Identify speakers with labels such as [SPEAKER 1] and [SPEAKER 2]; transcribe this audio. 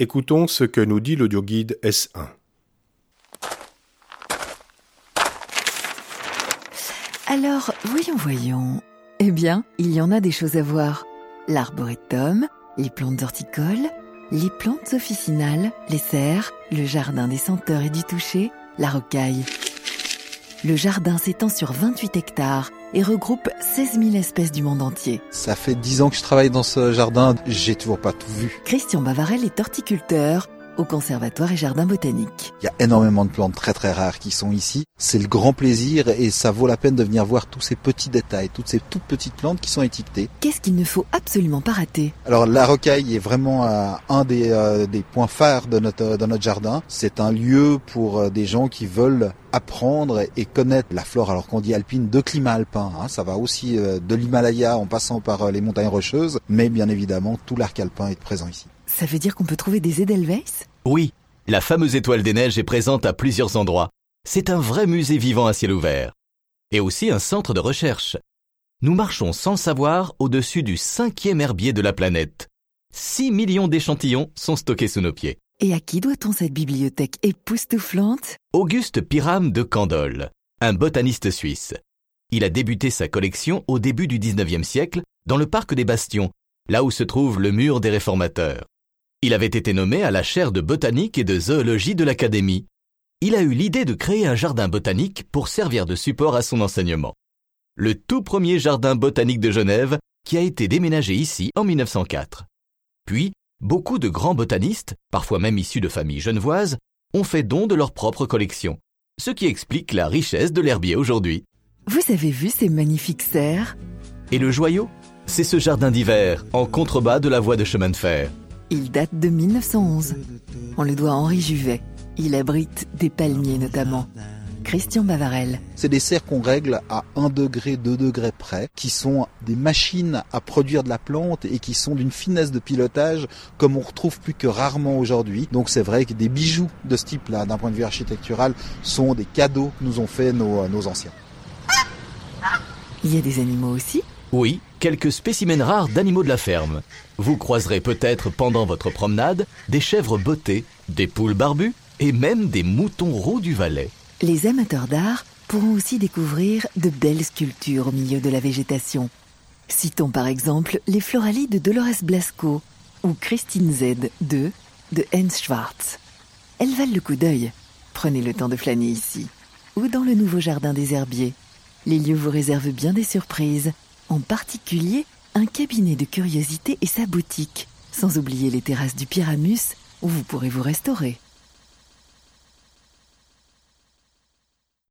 [SPEAKER 1] Écoutons ce que nous dit l'audioguide S1.
[SPEAKER 2] Alors, voyons, voyons. Eh bien, il y en a des choses à voir. L'arboretum, les plantes horticoles, les plantes officinales, les serres, le jardin des senteurs et du toucher, la rocaille. Le jardin s'étend sur 28 hectares et regroupe 16 000 espèces du monde entier.
[SPEAKER 3] Ça fait 10 ans que je travaille dans ce jardin, j'ai toujours pas tout vu.
[SPEAKER 2] Christian Bavarel est horticulteur au Conservatoire et Jardin botanique.
[SPEAKER 3] Il y a énormément de plantes très très rares qui sont ici. C'est le grand plaisir et ça vaut la peine de venir voir tous ces petits détails, toutes ces toutes petites plantes qui sont étiquetées.
[SPEAKER 2] Qu'est-ce qu'il ne faut absolument pas rater?
[SPEAKER 3] Alors la rocaille est vraiment euh, un des, euh, des, points phares de notre, de notre jardin. C'est un lieu pour euh, des gens qui veulent apprendre et connaître la flore, alors qu'on dit alpine, de climat alpin. Hein. Ça va aussi de l'Himalaya en passant par les montagnes rocheuses, mais bien évidemment tout l'arc alpin est présent ici.
[SPEAKER 2] Ça veut dire qu'on peut trouver des Edelweiss?
[SPEAKER 4] Oui, la fameuse étoile des neiges est présente à plusieurs endroits. C'est un vrai musée vivant à ciel ouvert. Et aussi un centre de recherche. Nous marchons sans savoir au-dessus du cinquième herbier de la planète. 6 millions d'échantillons sont stockés sous nos pieds.
[SPEAKER 2] Et à qui doit-on cette bibliothèque époustouflante?
[SPEAKER 4] Auguste Piram de Candolle, un botaniste suisse. Il a débuté sa collection au début du 19e siècle dans le parc des Bastions, là où se trouve le mur des réformateurs. Il avait été nommé à la chaire de botanique et de zoologie de l'Académie. Il a eu l'idée de créer un jardin botanique pour servir de support à son enseignement. Le tout premier jardin botanique de Genève qui a été déménagé ici en 1904. Puis, beaucoup de grands botanistes, parfois même issus de familles genevoises, ont fait don de leur propre collection, ce qui explique la richesse de l'herbier aujourd'hui.
[SPEAKER 2] Vous avez vu ces magnifiques serres?
[SPEAKER 4] Et le joyau? C'est ce jardin d'hiver, en contrebas de la voie de chemin de fer.
[SPEAKER 2] Il date de 1911. On le doit à Henri Juvet. Il abrite des palmiers notamment. Christian Bavarel.
[SPEAKER 3] C'est des serres qu'on règle à 1 degré, 2 degrés près, qui sont des machines à produire de la plante et qui sont d'une finesse de pilotage comme on retrouve plus que rarement aujourd'hui. Donc c'est vrai que des bijoux de ce type-là, d'un point de vue architectural, sont des cadeaux que nous ont fait nos, nos anciens.
[SPEAKER 2] Il y a des animaux aussi?
[SPEAKER 4] Oui, quelques spécimens rares d'animaux de la ferme. Vous croiserez peut-être pendant votre promenade des chèvres bottées, des poules barbues et même des moutons roux du Valais.
[SPEAKER 2] Les amateurs d'art pourront aussi découvrir de belles sculptures au milieu de la végétation. Citons par exemple les Floralies de Dolores Blasco ou Christine Z 2 de Hans Schwartz. Elles valent le coup d'œil. Prenez le temps de flâner ici ou dans le nouveau jardin des herbiers. Les lieux vous réservent bien des surprises en particulier un cabinet de curiosités et sa boutique, sans oublier les terrasses du Pyramus où vous pourrez vous restaurer.